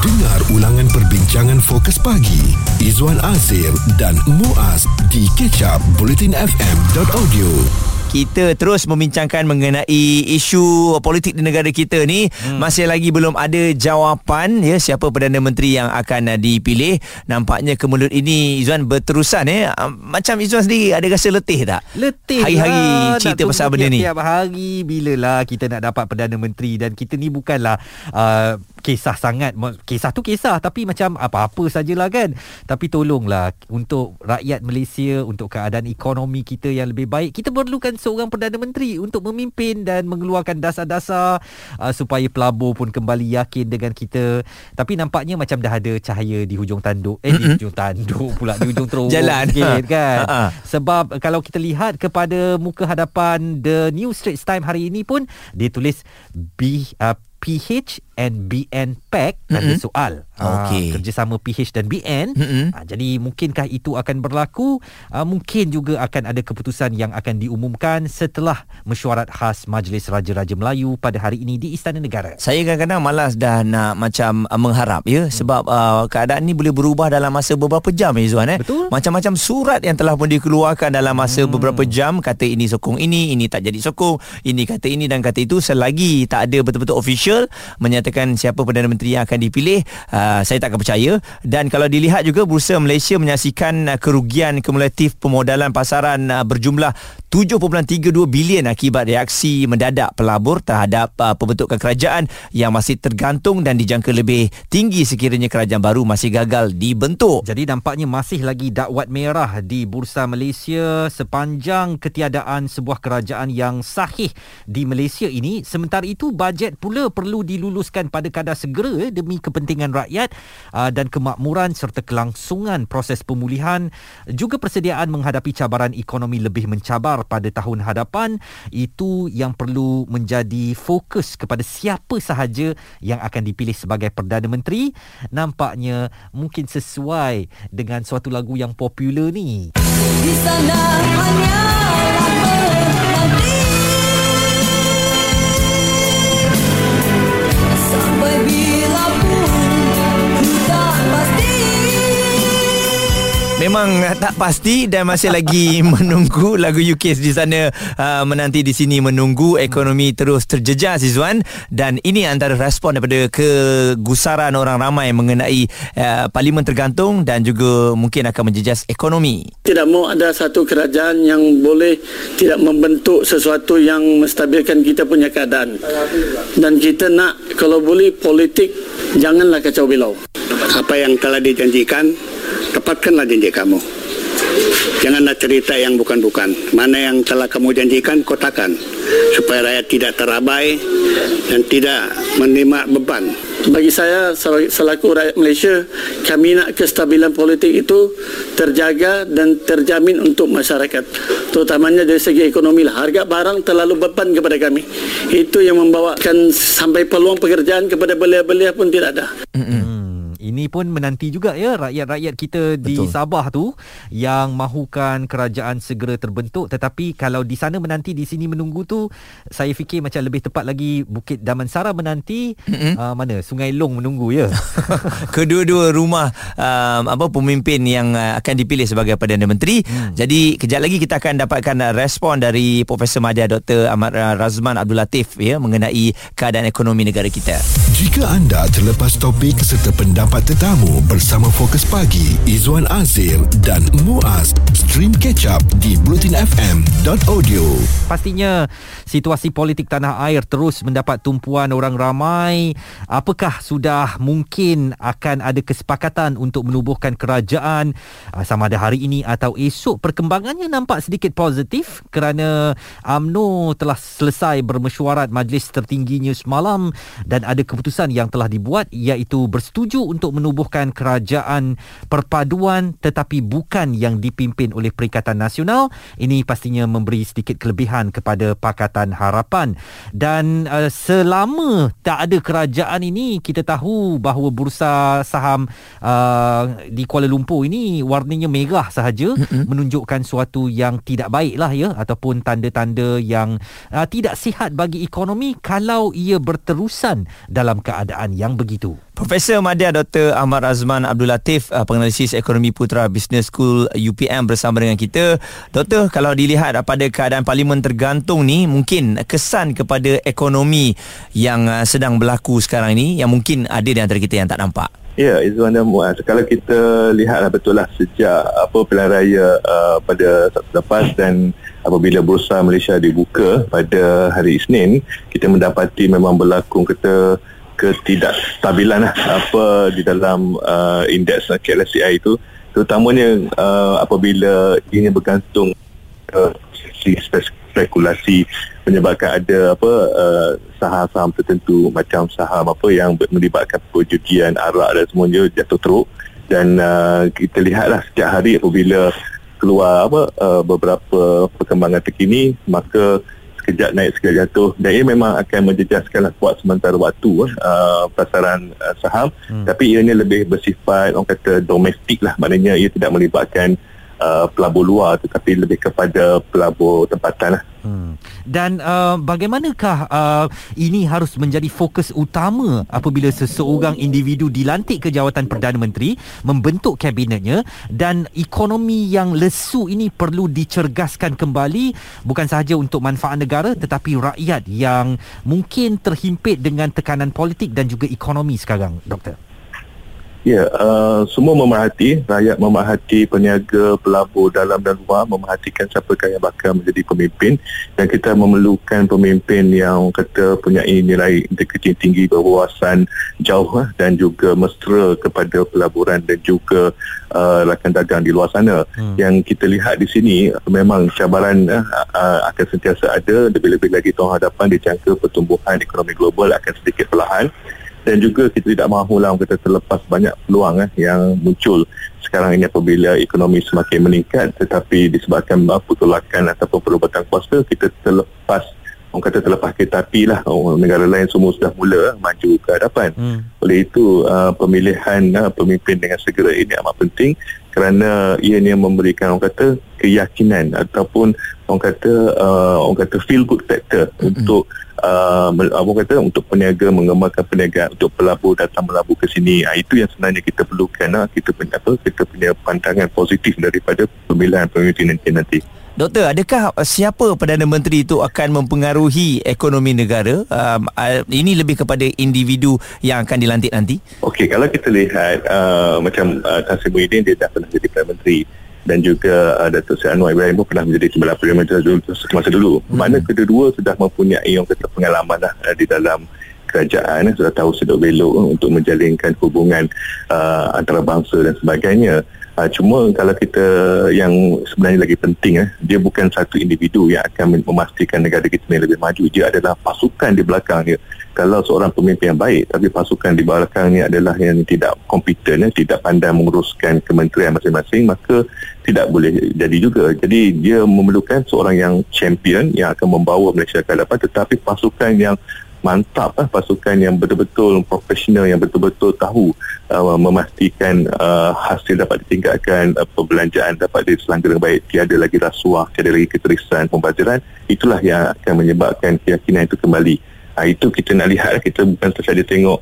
Dengar ulangan perbincangan fokus pagi. Izwan Azir dan Muaz di kecap bulletinfm.audio kita terus membincangkan mengenai isu politik di negara kita ni. Hmm. masih lagi belum ada jawapan ya siapa perdana menteri yang akan uh, dipilih. Nampaknya kemulut ini Izwan berterusan ya. Macam Izwan sendiri ada rasa letih tak? Letih hari-hari lah, cerita pasal benda ni. tiap hari bila lah kita nak dapat perdana menteri. Dan kita ni bukanlah uh, kisah sangat. Kisah tu kisah tapi macam apa-apa sajalah kan. Tapi tolonglah untuk rakyat Malaysia untuk keadaan ekonomi kita yang lebih baik kita perlukan seorang perdana menteri untuk memimpin dan mengeluarkan dasar-dasar uh, supaya pelabur pun kembali yakin dengan kita. Tapi nampaknya macam dah ada cahaya di hujung tanduk. Eh mm-hmm. di hujung tanduk pula di hujung terowong jalan. sikit, kan. Ha. sebab kalau kita lihat kepada muka hadapan the New Straits Time hari ini pun dia tulis B uh, PH and BN pack tanda mm-hmm. soal. Okay. Ha, kerjasama PH dan BN. Mm-hmm. Ha, jadi mungkinkah itu akan berlaku? Ha, mungkin juga akan ada keputusan yang akan diumumkan setelah mesyuarat khas Majlis Raja-Raja Melayu pada hari ini di Istana Negara. Saya kadang-kadang malas dah nak macam uh, mengharap ya mm. sebab uh, keadaan ini boleh berubah dalam masa beberapa jam ya Zuan eh. Betul. Macam-macam surat yang telah pun dikeluarkan dalam masa mm. beberapa jam kata ini sokong ini, ini tak jadi sokong, ini kata ini dan kata itu selagi tak ada betul-betul official menyatakan menyatakan siapa Perdana Menteri yang akan dipilih uh, saya tak percaya dan kalau dilihat juga Bursa Malaysia menyaksikan uh, kerugian kumulatif pemodalan pasaran uh, berjumlah 7.32 bilion akibat reaksi mendadak pelabur terhadap uh, pembentukan kerajaan yang masih tergantung dan dijangka lebih tinggi sekiranya kerajaan baru masih gagal dibentuk. Jadi nampaknya masih lagi dakwat merah di Bursa Malaysia sepanjang ketiadaan sebuah kerajaan yang sahih di Malaysia ini. Sementara itu bajet pula perlu diluluskan pada kadar segera eh, demi kepentingan rakyat uh, dan kemakmuran serta kelangsungan proses pemulihan. Juga persediaan menghadapi cabaran ekonomi lebih mencabar pada tahun hadapan. Itu yang perlu menjadi fokus kepada siapa sahaja yang akan dipilih sebagai Perdana Menteri. Nampaknya mungkin sesuai dengan suatu lagu yang popular ni. Di sana hanya Memang tak pasti dan masih lagi menunggu lagu UK di sana uh, menanti di sini menunggu ekonomi terus terjejas Izwan dan ini antara respon daripada kegusaran orang ramai mengenai uh, parlimen tergantung dan juga mungkin akan menjejas ekonomi. Tidak mau ada satu kerajaan yang boleh tidak membentuk sesuatu yang menstabilkan kita punya keadaan. Dan kita nak kalau boleh politik janganlah kacau bilau. Apa yang telah dijanjikan tepatkanlah janji kamu. Janganlah cerita yang bukan-bukan. Mana yang telah kamu janjikan, kotakan. Supaya rakyat tidak terabai dan tidak menerima beban. Bagi saya, selaku rakyat Malaysia, kami nak kestabilan politik itu terjaga dan terjamin untuk masyarakat. Terutamanya dari segi ekonomi lah. Harga barang terlalu beban kepada kami. Itu yang membawakan sampai peluang pekerjaan kepada belia-belia pun tidak ada. Mm-hmm ini pun menanti juga ya rakyat-rakyat kita di Betul. Sabah tu yang mahukan kerajaan segera terbentuk tetapi kalau di sana menanti di sini menunggu tu saya fikir macam lebih tepat lagi Bukit Damansara menanti mm-hmm. uh, mana Sungai Long menunggu ya kedua-dua rumah um, apa pemimpin yang uh, akan dipilih sebagai Perdana Menteri hmm. jadi kejap lagi kita akan dapatkan uh, respon dari Profesor Madya Dr. Ahmad uh, Razman Abdul Latif ya mengenai keadaan ekonomi negara kita jika anda terlepas topik serta pendapat dapat tetamu bersama Fokus Pagi Izwan Azir dan Muaz. Stream catch up di blutinfm.audio pastinya situasi politik tanah air terus mendapat tumpuan orang ramai. Apakah sudah mungkin akan ada kesepakatan untuk menubuhkan kerajaan? Ah, sama ada hari ini atau esok perkembangannya nampak sedikit positif kerana AMNO telah selesai bermesyuarat majlis tertingginya semalam dan ada keputusan yang telah dibuat iaitu bersetuju untuk untuk menubuhkan kerajaan perpaduan tetapi bukan yang dipimpin oleh Perikatan Nasional. Ini pastinya memberi sedikit kelebihan kepada Pakatan Harapan. Dan uh, selama tak ada kerajaan ini kita tahu bahawa bursa saham uh, di Kuala Lumpur ini warnanya merah sahaja mm-hmm. menunjukkan suatu yang tidak baiklah ya ataupun tanda-tanda yang uh, tidak sihat bagi ekonomi kalau ia berterusan dalam keadaan yang begitu Profesor Madya Dr. Ahmad Razman Abdul Latif uh, penganalisis ekonomi Putra Business School UPM bersama dengan kita. Doktor, kalau dilihat pada keadaan parlimen tergantung ni mungkin kesan kepada ekonomi yang uh, sedang berlaku sekarang ini yang mungkin ada di antara kita yang tak nampak. Ya, Izzuan dan Muaz. Kalau kita lihatlah betul lah sejak apa pilihan raya uh, pada Sabtu lepas dan apabila bursa Malaysia dibuka pada hari Isnin, kita mendapati memang berlaku kita ketidakstabilan lah apa di dalam uh, indeks KLSCI itu. Terutamanya uh, apabila ini bergantung uh, spekulasi menyebabkan ada apa uh, saham-saham tertentu macam saham apa yang melibatkan perjudian arak dan semuanya jatuh teruk. Dan uh, kita lihatlah setiap hari apabila keluar apa uh, beberapa perkembangan terkini maka sekejap naik sekejap jatuh. Dan ia memang akan menjejaskan kuat sementara waktu uh, pasaran uh, saham. Hmm. tapi ianya lebih bersifat orang kata domestik lah. Maknanya ia tidak melibatkan uh, pelabur luar tetapi lebih kepada pelabur tempatan lah. Hmm. Dan uh, bagaimanakah uh, ini harus menjadi fokus utama apabila seseorang individu dilantik ke jawatan Perdana Menteri membentuk kabinetnya dan ekonomi yang lesu ini perlu dicergaskan kembali bukan sahaja untuk manfaat negara tetapi rakyat yang mungkin terhimpit dengan tekanan politik dan juga ekonomi sekarang doktor. Ya, uh, semua memerhati, rakyat memerhati peniaga, pelabur dalam dan luar, memerhatikan siapa yang bakal menjadi pemimpin dan kita memerlukan pemimpin yang kata punya nilai integriti tinggi, berwawasan jauh uh, dan juga mesra kepada pelaburan dan juga uh, rakan dagang di luar sana. Hmm. Yang kita lihat di sini memang cabaran uh, uh, akan sentiasa ada, lebih-lebih lagi tahun hadapan dijangka pertumbuhan ekonomi global akan sedikit perlahan dan juga kita tidak mahu lah kita terlepas banyak peluang eh, yang muncul sekarang ini apabila ekonomi semakin meningkat. Tetapi disebabkan pertolakan ataupun perubatan kuasa kita terlepas orang kata terlepas kereta api lah. Oh, negara lain semua sudah mula maju ke hadapan. Hmm. oleh itu uh, pemilihan uh, pemimpin dengan segera ini amat penting kerana ianya memberikan orang kata keyakinan ataupun orang kata uh, orang kata feel good factor hmm. untuk uh, apa kata untuk peniaga mengembangkan peniaga untuk pelabur datang melabur ke sini. Uh, itu yang sebenarnya kita perlukan uh, kita punya apa kita punya pandangan positif daripada pemilihan pemimpin nanti nanti Doktor, adakah siapa Perdana Menteri itu akan mempengaruhi ekonomi negara? Um, uh, ini lebih kepada individu yang akan dilantik nanti? Okey, kalau kita lihat uh, macam uh, Tan Sri Muhyiddin dia dah pernah jadi Perdana Menteri dan juga uh, Datuk Seri Anwar Ibrahim pun pernah menjadi Timbalan Perdana dulu, semasa dulu. Hmm. Mana kedua-dua sudah mempunyai yang kata pengalaman lah, uh, di dalam kerajaan uh, sudah tahu sedok belok uh, untuk menjalinkan hubungan uh, antara bangsa dan sebagainya. Uh, cuma kalau kita yang sebenarnya lagi penting eh, dia bukan satu individu yang akan memastikan negara kita ini lebih maju. Dia adalah pasukan di belakang dia. Kalau seorang pemimpin yang baik tapi pasukan di belakangnya adalah yang tidak kompeten, eh, tidak pandai menguruskan kementerian masing-masing, maka tidak boleh jadi juga. Jadi dia memerlukan seorang yang champion yang akan membawa Malaysia ke hadapan tetapi pasukan yang mantap eh, pasukan yang betul-betul profesional yang betul-betul tahu uh, memastikan uh, hasil dapat ditingkatkan uh, perbelanjaan dapat diselanggar dengan baik. Tiada lagi rasuah tiada lagi keterisan pembajaran itulah yang akan menyebabkan keyakinan itu kembali. Uh, itu kita nak lihat kita bukan sahaja tengok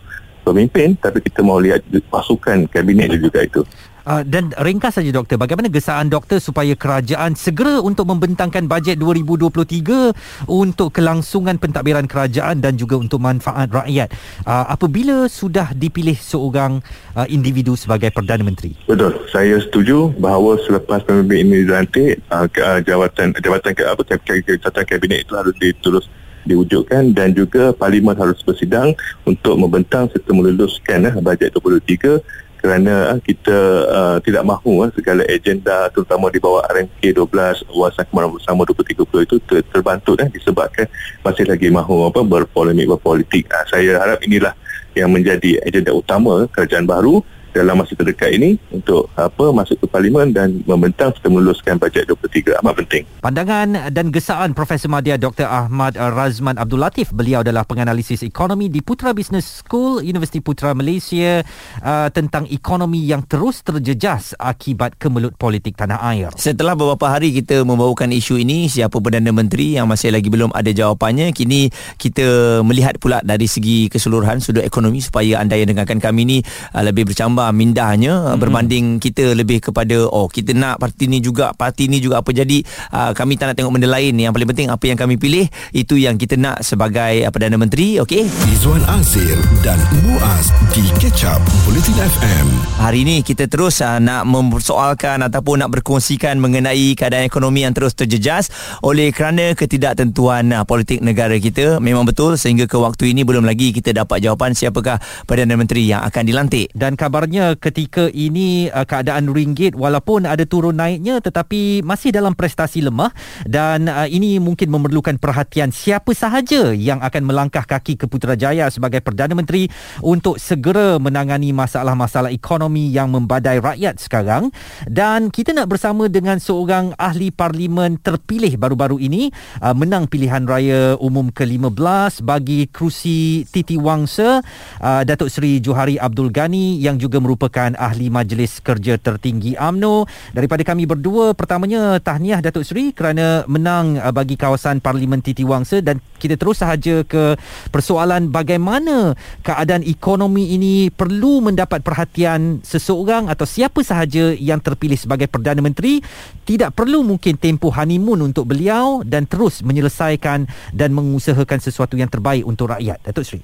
pemimpin tapi kita mahu lihat pasukan kabinet juga itu. Uh, dan ringkas saja doktor, bagaimana gesaan doktor supaya kerajaan segera untuk membentangkan bajet 2023 untuk kelangsungan pentadbiran kerajaan dan juga untuk manfaat rakyat? Uh, apabila sudah dipilih seorang uh, individu sebagai Perdana Menteri? Betul, saya setuju bahawa selepas pemimpin ini dilantik, uh, jawatan jawatan ke apa jawatan kabinet itu harus ditulis diwujudkan dan juga parlimen harus bersidang untuk membentang serta meluluskan uh, bajet 2023 kerana uh, kita uh, tidak mahu uh, segala agenda terutama di bawah RMK 12 Wawasan Kemaran Bersama 2030 itu ter- terbantu uh, disebabkan masih lagi mahu apa berpolemik berpolitik. Uh, saya harap inilah yang menjadi agenda utama kerajaan baru dalam masa terdekat ini untuk apa masuk ke parlimen dan membentang serta meluluskan bajet 23 amat penting. Pandangan dan gesaan Profesor Madya Dr. Ahmad Razman Abdul Latif. Beliau adalah penganalisis ekonomi di Putra Business School Universiti Putra Malaysia uh, tentang ekonomi yang terus terjejas akibat kemelut politik tanah air. Setelah beberapa hari kita membawakan isu ini siapa Perdana Menteri yang masih lagi belum ada jawapannya kini kita melihat pula dari segi keseluruhan sudut ekonomi supaya anda yang dengarkan kami ni uh, lebih bercambah mindahnya hmm. berbanding kita lebih kepada oh kita nak parti ni juga parti ni juga apa. Jadi uh, kami tak nak tengok benda lain. Yang paling penting apa yang kami pilih itu yang kita nak sebagai uh, Perdana Menteri okey? Izwan Azir dan Muaz di Catch Up Politin FM hari ini kita terus uh, nak mempersoalkan ataupun nak berkongsikan mengenai keadaan ekonomi yang terus terjejas oleh kerana ketidaktentuan uh, politik negara kita. Memang betul sehingga ke waktu ini belum lagi kita dapat jawapan siapakah Perdana Menteri yang akan dilantik. Dan kabarnya ketika ini uh, keadaan ringgit walaupun ada turun naiknya tetapi masih dalam prestasi lemah dan uh, ini mungkin memerlukan perhatian siapa sahaja yang akan melangkah kaki ke Putrajaya sebagai Perdana Menteri untuk segera menangani masalah-masalah ekonomi yang membadai rakyat sekarang. Dan kita nak bersama dengan seorang ahli parlimen terpilih baru-baru ini uh, menang pilihan raya umum ke-15 bagi kerusi Titi Wangsa uh, Datuk Seri Johari Abdul Ghani yang juga merupakan ahli Majlis Kerja Tertinggi AMNO daripada kami berdua pertamanya tahniah Datuk Seri kerana menang uh, bagi kawasan Parlimen Titi Wangsa. Dan kita terus sahaja ke persoalan bagaimana keadaan ekonomi ini perlu mendapat perhatian seseorang atau siapa sahaja yang terpilih sebagai Perdana Menteri. Tidak perlu mungkin tempoh honeymoon untuk beliau dan terus menyelesaikan dan mengusahakan sesuatu yang terbaik untuk rakyat. Datuk Seri.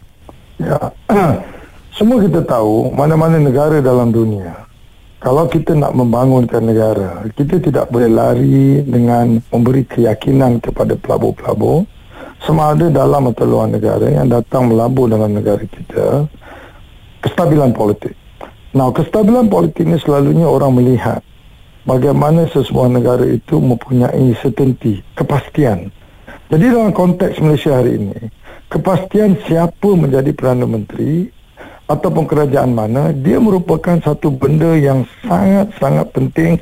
Ya, semua kita tahu mana-mana negara dalam dunia. Kalau kita nak membangunkan negara, kita tidak boleh lari dengan memberi keyakinan kepada pelabur-pelabur sama ada dalam atau luar negara yang datang melabur dalam negara kita kestabilan politik. Nah, kestabilan politik ini selalunya orang melihat bagaimana sesebuah negara itu mempunyai certainty, kepastian. Jadi dalam konteks Malaysia hari ini, kepastian siapa menjadi Perdana Menteri ataupun kerajaan mana dia merupakan satu benda yang sangat-sangat penting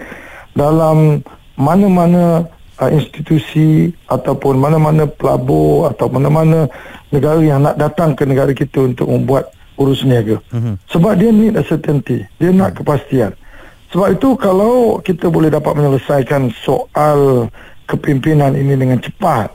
dalam mana-mana uh, institusi ataupun mana-mana pelabur atau mana-mana negara yang nak datang ke negara kita untuk membuat urus niaga. Mm-hmm. Sebab dia need a certainty, dia nak kepastian. Sebab itu kalau kita boleh dapat menyelesaikan soal kepimpinan ini dengan cepat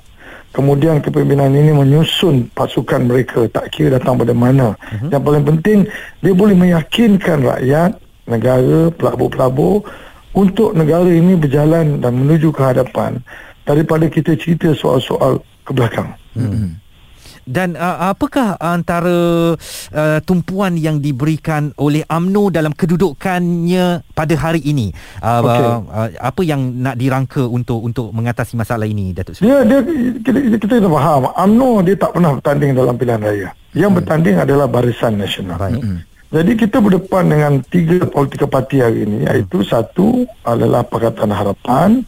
Kemudian kepimpinan ini menyusun pasukan mereka tak kira datang pada mana. Uh-huh. Yang paling penting dia boleh meyakinkan rakyat, negara, pelabur-pelabur untuk negara ini berjalan dan menuju ke hadapan daripada kita cerita soal-soal ke belakang. Uh-huh. Dan uh, apakah antara uh, tumpuan yang diberikan oleh AMNO dalam kedudukannya pada hari ini? Uh, okay. uh, apa yang nak dirangka untuk untuk mengatasi masalah ini Datuk Seri? Ya, dia, kita, kita kena faham. AMNO dia tak pernah bertanding dalam pilihan raya. Yang hmm. bertanding adalah Barisan Nasional. Baik. Hmm. Jadi kita berdepan dengan tiga politika parti hari ini iaitu hmm. satu adalah Pakatan Harapan,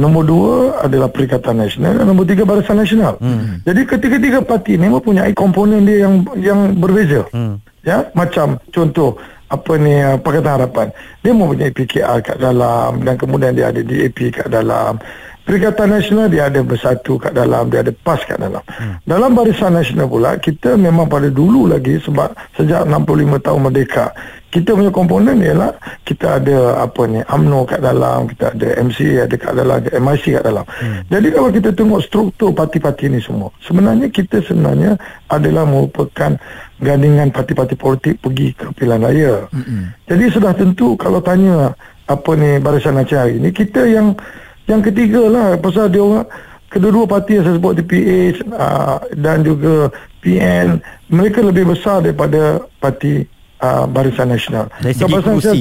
Nombor dua adalah Perikatan Nasional dan nombor tiga Barisan Nasional. Hmm. Jadi ketiga-tiga parti ini mempunyai komponen dia yang yang berbeza. Hmm. Ya, macam contoh apa ni uh, Pakatan Harapan. Dia mempunyai PKR kat dalam dan kemudian dia ada DAP kat dalam. Perikatan Nasional dia ada bersatu kat dalam, dia ada PAS kat dalam. Hmm. Dalam Barisan Nasional pula, kita memang pada dulu lagi sebab sejak 65 tahun merdeka, kita punya komponen ialah kita ada apa ni AMNO kat dalam, kita ada MC ada kat dalam, ada MIC kat dalam. Hmm. Jadi kalau kita tengok struktur parti-parti ni semua, sebenarnya kita sebenarnya adalah merupakan gandingan parti-parti politik pergi ke pilihan raya. Hmm. Jadi sudah tentu kalau tanya apa ni Barisan Nasional ini, kita yang yang ketiga lah pasal dia orang kedua-dua parti yang saya sebut DPH uh, dan juga PN mereka lebih besar daripada parti uh, Barisan Nasional. Dari segi kursi.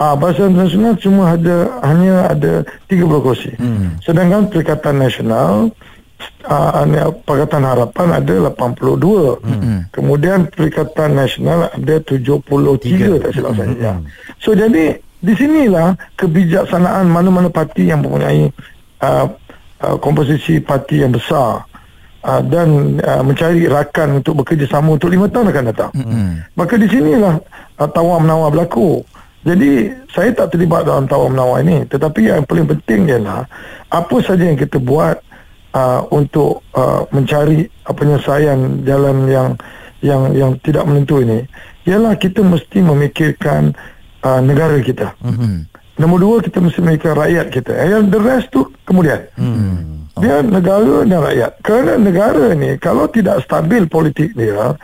Ah, uh, Barisan Nasional cuma ada hanya ada 30 kursi. Hmm. Sedangkan Perikatan Nasional uh, Pakatan Harapan ada 82. Hmm. Kemudian Perikatan Nasional ada 73 Tiga. tak silap saya. Ya. Hmm. So jadi di sinilah kebijaksanaan mana-mana parti yang mempunyai uh, uh, komposisi parti yang besar uh, dan uh, mencari rakan untuk bekerjasama untuk lima tahun akan datang. Mm-hmm. Maka di sinilah uh, tawar menawar berlaku. Jadi saya tak terlibat dalam tawar menawar ini tetapi yang paling penting ialah apa saja yang kita buat uh, untuk uh, mencari uh, penyelesaian jalan yang yang yang tidak menentu ini ialah kita mesti memikirkan uh, negara kita. Mm-hmm. Nombor dua kita mesti memikirkan rakyat kita. Yang the rest tu kemudian. Mm. Dia negara dan rakyat. Kerana negara ni kalau tidak stabil politik dia,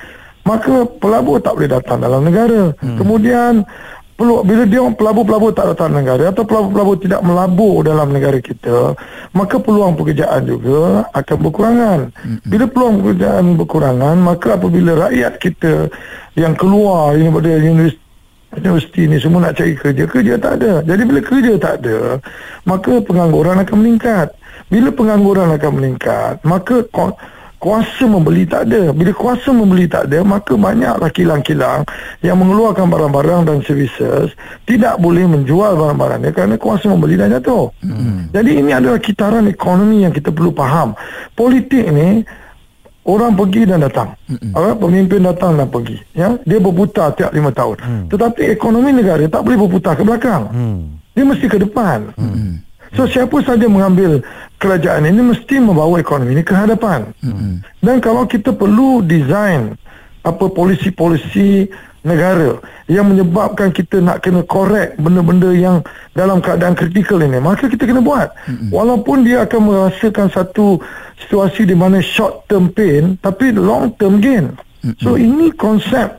maka pelabur tak boleh datang dalam negara. Mm. Kemudian bila dia pelabur-pelabur tak datang negara atau pelabur-pelabur tidak melabur dalam negara kita, maka peluang pekerjaan juga akan berkurangan. Bila peluang pekerjaan berkurangan, maka apabila rakyat kita yang keluar daripada universiti universiti ni semua nak cari kerja, kerja tak ada. Jadi bila kerja tak ada, maka pengangguran akan meningkat. Bila pengangguran akan meningkat, maka kuasa membeli tak ada. Bila kuasa membeli tak ada, maka banyaklah kilang-kilang yang mengeluarkan barang-barang dan services tidak boleh menjual barang-barangnya kerana kuasa membeli dah jatuh. Hmm. Jadi ini adalah kitaran ekonomi yang kita perlu faham. Politik ni orang pergi dan datang. Hmm. Pemimpin datang dan pergi. Ya, Dia berputar tiap lima tahun. Hmm. Tetapi ekonomi negara tak boleh berputar ke belakang. Hmm. Dia mesti ke depan. Hmm. So siapa saja mengambil kerajaan ini mesti membawa ekonomi ini ke hadapan. Mm-hmm. Dan kalau kita perlu design apa polisi-polisi negara yang menyebabkan kita nak kena korek benda-benda yang dalam keadaan kritikal ini, maka kita kena buat. Mm-hmm. Walaupun dia akan merasakan satu situasi di mana short term pain tapi long term gain. Mm-hmm. So ini konsep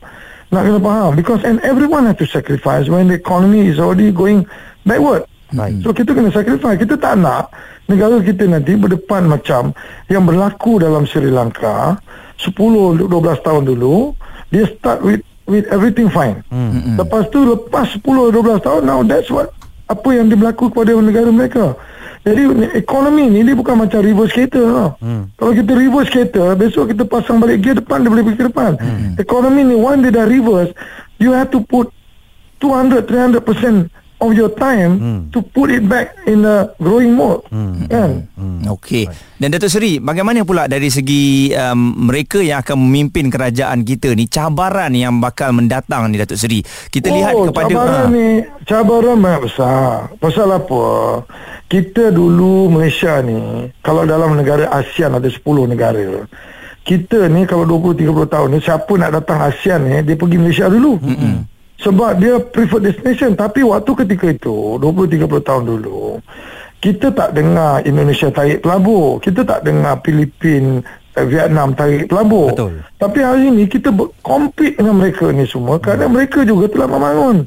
nak kena faham because and everyone have to sacrifice when the economy is already going backward. Baik. So kita kena sacrifice. Kita tak nak negara kita nanti berdepan macam yang berlaku dalam Sri Lanka 10 12 tahun dulu dia start with with everything fine. Hmm. Lepas tu lepas 10 12 tahun now that's what apa yang berlaku kepada negara mereka. Jadi ekonomi ni dia bukan macam reverse skater lah. Hmm. Kalau kita reverse skater, besok kita pasang balik gear depan dia boleh pergi ke depan. Hmm. Ekonomi ni one dia dah reverse, you have to put 200 300% of your time hmm. to put it back in a growing mode. Hmm. kan hmm. okey. Dan Datuk Seri bagaimana pula dari segi um, mereka yang akan memimpin kerajaan kita ni cabaran yang bakal mendatang ni Datuk Seri? Kita oh, lihat kepada cabaran ha. ni cabaran banyak besar. Pasal apa? Kita dulu Malaysia ni kalau dalam negara ASEAN ada 10 negara. Kita ni kalau 20 30 tahun ni siapa nak datang ASEAN ni dia pergi Malaysia dulu. Hmm sebab dia preferred destination tapi waktu ketika itu 20 30 tahun dulu kita tak dengar Indonesia tarik pelabur kita tak dengar Filipin eh, Vietnam tarik pelabur Betul. tapi hari ini kita compete dengan mereka ni semua kerana hmm. mereka juga telah membangun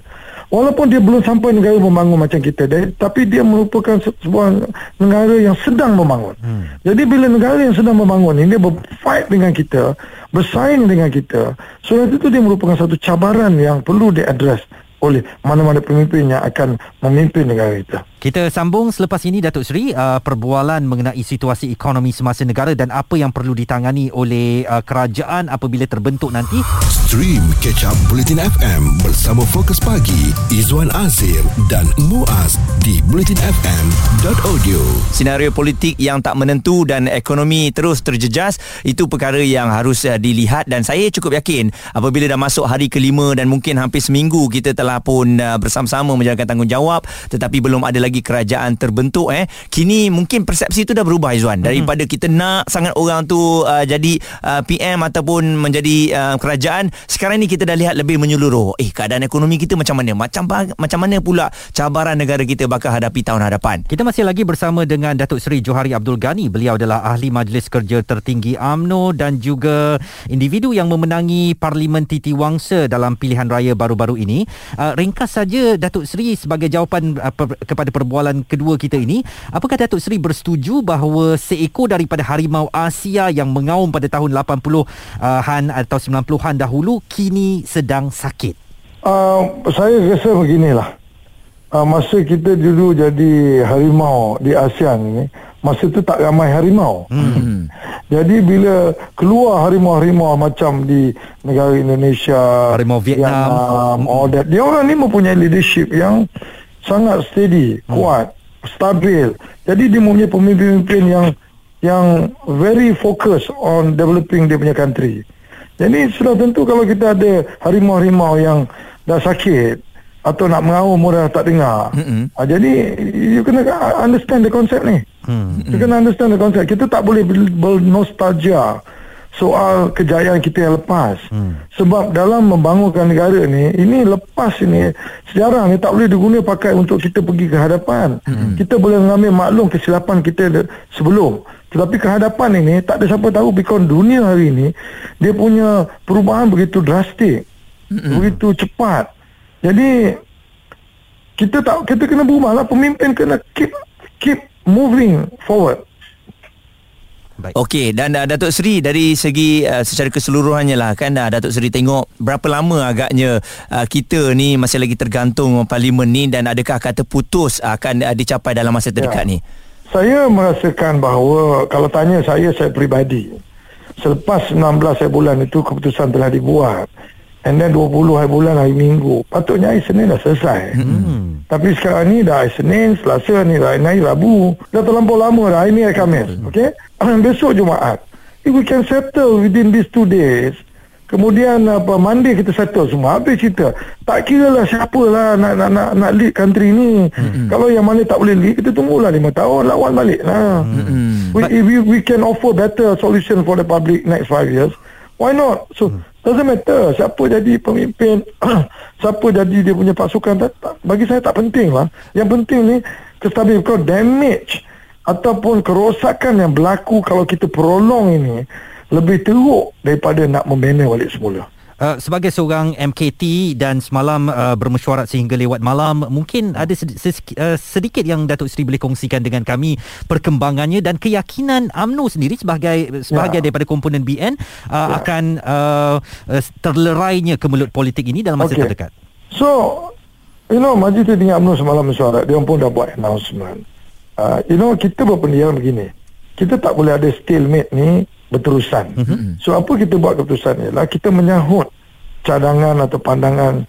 Walaupun dia belum sampai negara membangun macam kita dia, Tapi dia merupakan sebuah negara yang sedang membangun hmm. Jadi bila negara yang sedang membangun ini Dia berfight dengan kita Bersaing dengan kita So itu dia merupakan satu cabaran yang perlu diadres oleh mana-mana pemimpin yang akan memimpin negara kita. Kita sambung selepas ini Datuk Seri uh, perbualan mengenai situasi ekonomi semasa negara dan apa yang perlu ditangani oleh uh, kerajaan apabila terbentuk nanti. Stream Catch Up Bulletin FM bersama Fokus Pagi Izwan Azir dan Muaz di bulletinfm.audio. Senario politik yang tak menentu dan ekonomi terus terjejas itu perkara yang harus uh, dilihat dan saya cukup yakin apabila dah masuk hari kelima dan mungkin hampir seminggu kita telah pun uh, bersama-sama menjalankan tanggungjawab tetapi belum ada lagi lagi kerajaan terbentuk eh. Kini mungkin persepsi itu dah berubah Izwan daripada hmm. kita nak sangat orang tu uh, jadi uh, PM ataupun menjadi uh, kerajaan sekarang ni kita dah lihat lebih menyeluruh. Eh keadaan ekonomi kita macam mana? Macam macam mana pula cabaran negara kita bakal hadapi tahun hadapan? Kita masih lagi bersama dengan Datuk Seri Johari Abdul Ghani. Beliau adalah ahli majlis kerja tertinggi AMNO dan juga individu yang memenangi Parlimen Titi Wangsa dalam pilihan raya baru-baru ini. Uh, ringkas saja Datuk Seri sebagai jawapan uh, per, kepada perbualan kedua kita ini apakah Datuk Seri bersetuju bahawa seekor daripada harimau Asia yang mengaum pada tahun 80-an atau 90-an dahulu kini sedang sakit? Uh, saya rasa beginilah. Uh, masa kita dulu jadi harimau di ASEAN ini masa tu tak ramai harimau. Hmm. jadi bila keluar harimau-harimau macam di negara Indonesia harimau Vietnam. All that dia orang ni mempunyai leadership yang sangat steady, hmm. kuat, stabil. Jadi dia mempunyai pemimpin-pemimpin yang yang very focus on developing dia punya country. Jadi sudah tentu kalau kita ada harimau-harimau yang dah sakit atau nak mengaum orang tak dengar. Mm-hmm. Ha, jadi you kena understand the concept ni. Mm-hmm. You kena understand the concept. Kita tak boleh bernostalgia soal kejayaan kita yang lepas. Hmm. Sebab dalam membangunkan negara ni, ini lepas ini sejarah ni tak boleh digunakan pakai untuk kita pergi ke hadapan. Hmm. Kita boleh mengambil maklum kesilapan kita sebelum. Tetapi kehadapan ini tak ada siapa tahu because dunia hari ini dia punya perubahan begitu drastik. Hmm. Begitu cepat. Jadi kita tak kita kena berubahlah pemimpin kena keep keep moving forward. Baik. Okey dan uh, Datuk Seri dari segi uh, secara keseluruhannya lah kan uh, Datuk Seri tengok berapa lama agaknya uh, kita ni masih lagi tergantung parlimen ni dan adakah kata putus akan uh, dicapai dalam masa terdekat ya. ni? Saya merasakan bahawa kalau tanya saya saya peribadi selepas 16 hari bulan itu keputusan telah dibuat And then 20 hari bulan hari minggu. Patutnya hari Senin dah selesai. Hmm. Tapi sekarang ni dah hari Senin Selasa ni dah hari Rabu. Dah terlampau lama dah Hari ni hari Khamis Okay Besok Jumaat. If we can settle within these two days Kemudian apa Monday kita settle semua. Habis cerita. Tak kira lah siapa lah nak, nak, nak, nak lead country ni. Mm-hmm. Kalau yang mana tak boleh lead Kita tunggulah 5 tahun Lawan balik lah. Mm-hmm. we, If we, we can offer better solution For the public next 5 years Why not? So mm. Doesn't matter siapa jadi pemimpin, siapa jadi dia punya pasukan tak, tak, bagi saya tak penting lah. Yang penting ni kestabilan kalau damage ataupun kerosakan yang berlaku kalau kita prolong ini lebih teruk daripada nak membina balik semula. Uh, sebagai seorang MKT dan semalam uh, bermesyuarat sehingga lewat malam mungkin ada sed- sed- uh, sedikit yang Datuk Seri boleh kongsikan dengan kami perkembangannya dan keyakinan AMNO sendiri sebagai sebahagian ya. daripada komponen BN uh, ya. akan uh, uh, terlerainya kemelut politik ini dalam masa okay. terdekat. So you know Majlis Tinggi AMNO semalam mesyuarat dia pun dah buat announcement. Uh, you know kita berpendidikan begini. Kita tak boleh ada stalemate ni berterusan. Mm-hmm. So apa kita buat keputusan ialah kita menyahut cadangan atau pandangan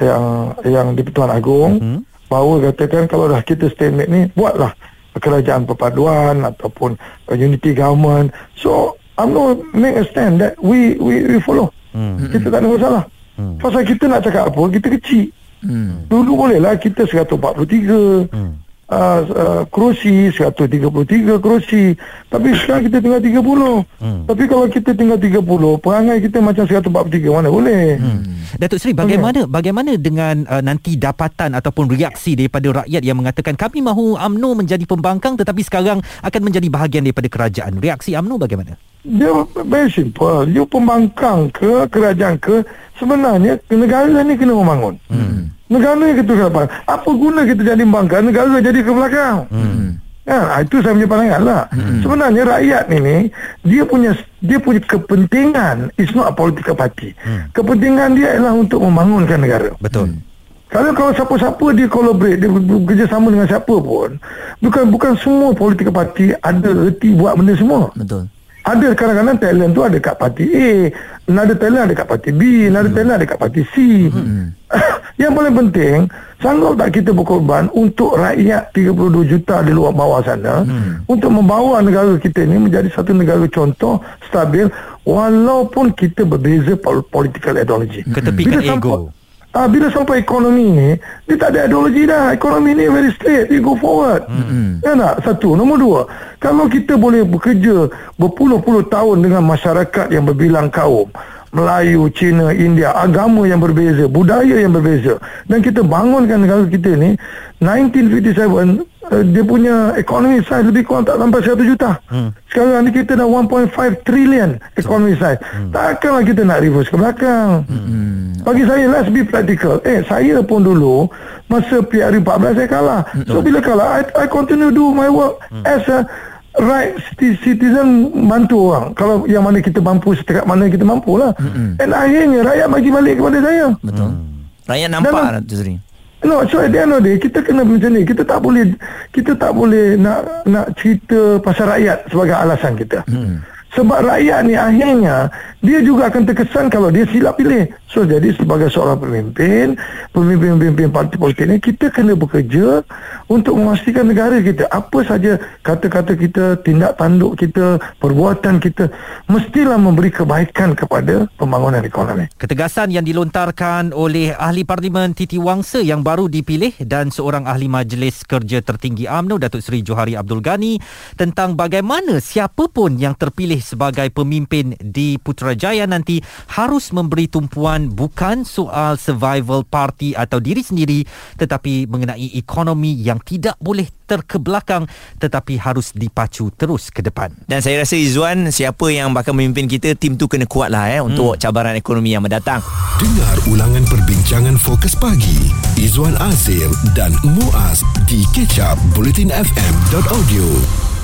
yang yang di Pertuan Agong mm-hmm. bahawa katakan kalau dah kita statement ni buatlah kerajaan perpaduan ataupun unity government. So I'm make a stand that we we we follow. Mm-hmm. Kita tak ada masalah. Mm-hmm. Pasal kita nak cakap apa kita kecil. Mm-hmm. Dulu bolehlah kita 143. Mm-hmm uh, uh, kerusi 133 kerusi tapi sekarang kita tinggal 30 hmm. tapi kalau kita tinggal 30 perangai kita macam 143 mana boleh hmm. Datuk Seri bagaimana okay. bagaimana dengan uh, nanti dapatan ataupun reaksi daripada rakyat yang mengatakan kami mahu AMNO menjadi pembangkang tetapi sekarang akan menjadi bahagian daripada kerajaan reaksi AMNO bagaimana dia very simple you pembangkang ke kerajaan ke sebenarnya negara ni kena membangun hmm. Negara kita ke depan Apa guna kita jadi bangga Negara jadi ke belakang hmm. Ya, itu saya punya pandangan lah. Hmm. Sebenarnya rakyat ini dia punya dia punya kepentingan is not a political party. Hmm. Kepentingan dia adalah untuk membangunkan negara. Betul. Kalau kalau siapa-siapa dia collaborate dia bekerjasama dengan siapa pun bukan bukan semua political party ada reti buat benda semua. Betul. Ada kadang-kadang talent tu ada kat parti A, ada talent ada kat parti B, ada hmm. talent ada kat parti C. Hmm. Yang paling penting, sanggup tak kita berkorban untuk rakyat 32 juta di luar bawah sana hmm. untuk membawa negara kita ini menjadi satu negara contoh stabil walaupun kita berbeza political ideology. Ketepikan ego. Ah, bila sampai ekonomi ni, dia tak ada ideologi dah. Ekonomi ni very straight. Dia go forward. Mm-hmm. Ya tak? Satu. Nombor dua. Kalau kita boleh bekerja berpuluh-puluh tahun dengan masyarakat yang berbilang kaum. Melayu, Cina, India, agama yang berbeza, budaya yang berbeza. Dan kita bangunkan negara kita ni, 1957, uh, dia punya ekonomi size lebih kurang tak sampai 100 juta. Hmm. Sekarang ni kita dah 1.5 trillion ekonomi size. Hmm. Takkanlah kita nak reverse ke belakang. Hmm. Bagi saya, let's be practical. Eh, saya pun dulu, masa PRU 14 saya kalah. Hmm. So, bila kalah, I, I continue do my work hmm. as a right citizen bantu orang. Kalau yang mana kita mampu, setiap mana kita mampu lah. Hmm. Dan akhirnya, rakyat bagi balik kepada saya. Betul. Hmm. Rakyat nampak, Datuk Seri. No, so at the end of the day, kita kena macam ni. Kita tak boleh, kita tak boleh nak nak cerita pasal rakyat sebagai alasan kita. Hmm. Sebab rakyat ni akhirnya, dia juga akan terkesan kalau dia silap pilih. So jadi sebagai seorang pemimpin, pemimpin-pemimpin parti politik ini kita kena bekerja untuk memastikan negara kita apa saja kata-kata kita, tindak tanduk kita, perbuatan kita mestilah memberi kebaikan kepada pembangunan ekonomi. Ketegasan yang dilontarkan oleh ahli parlimen Titi Wangsa yang baru dipilih dan seorang ahli majlis kerja tertinggi AMNO Datuk Seri Johari Abdul Ghani tentang bagaimana siapapun yang terpilih sebagai pemimpin di Putrajaya nanti harus memberi tumpuan bukan soal survival party atau diri sendiri tetapi mengenai ekonomi yang tidak boleh terkebelakang tetapi harus dipacu terus ke depan. Dan saya rasa Izzuan siapa yang bakal memimpin kita tim tu kena kuat lah eh untuk hmm. cabaran ekonomi yang mendatang. Dengar ulangan perbincangan fokus pagi Izzuan Azir dan Muaz di kecap bulletinfm.audio.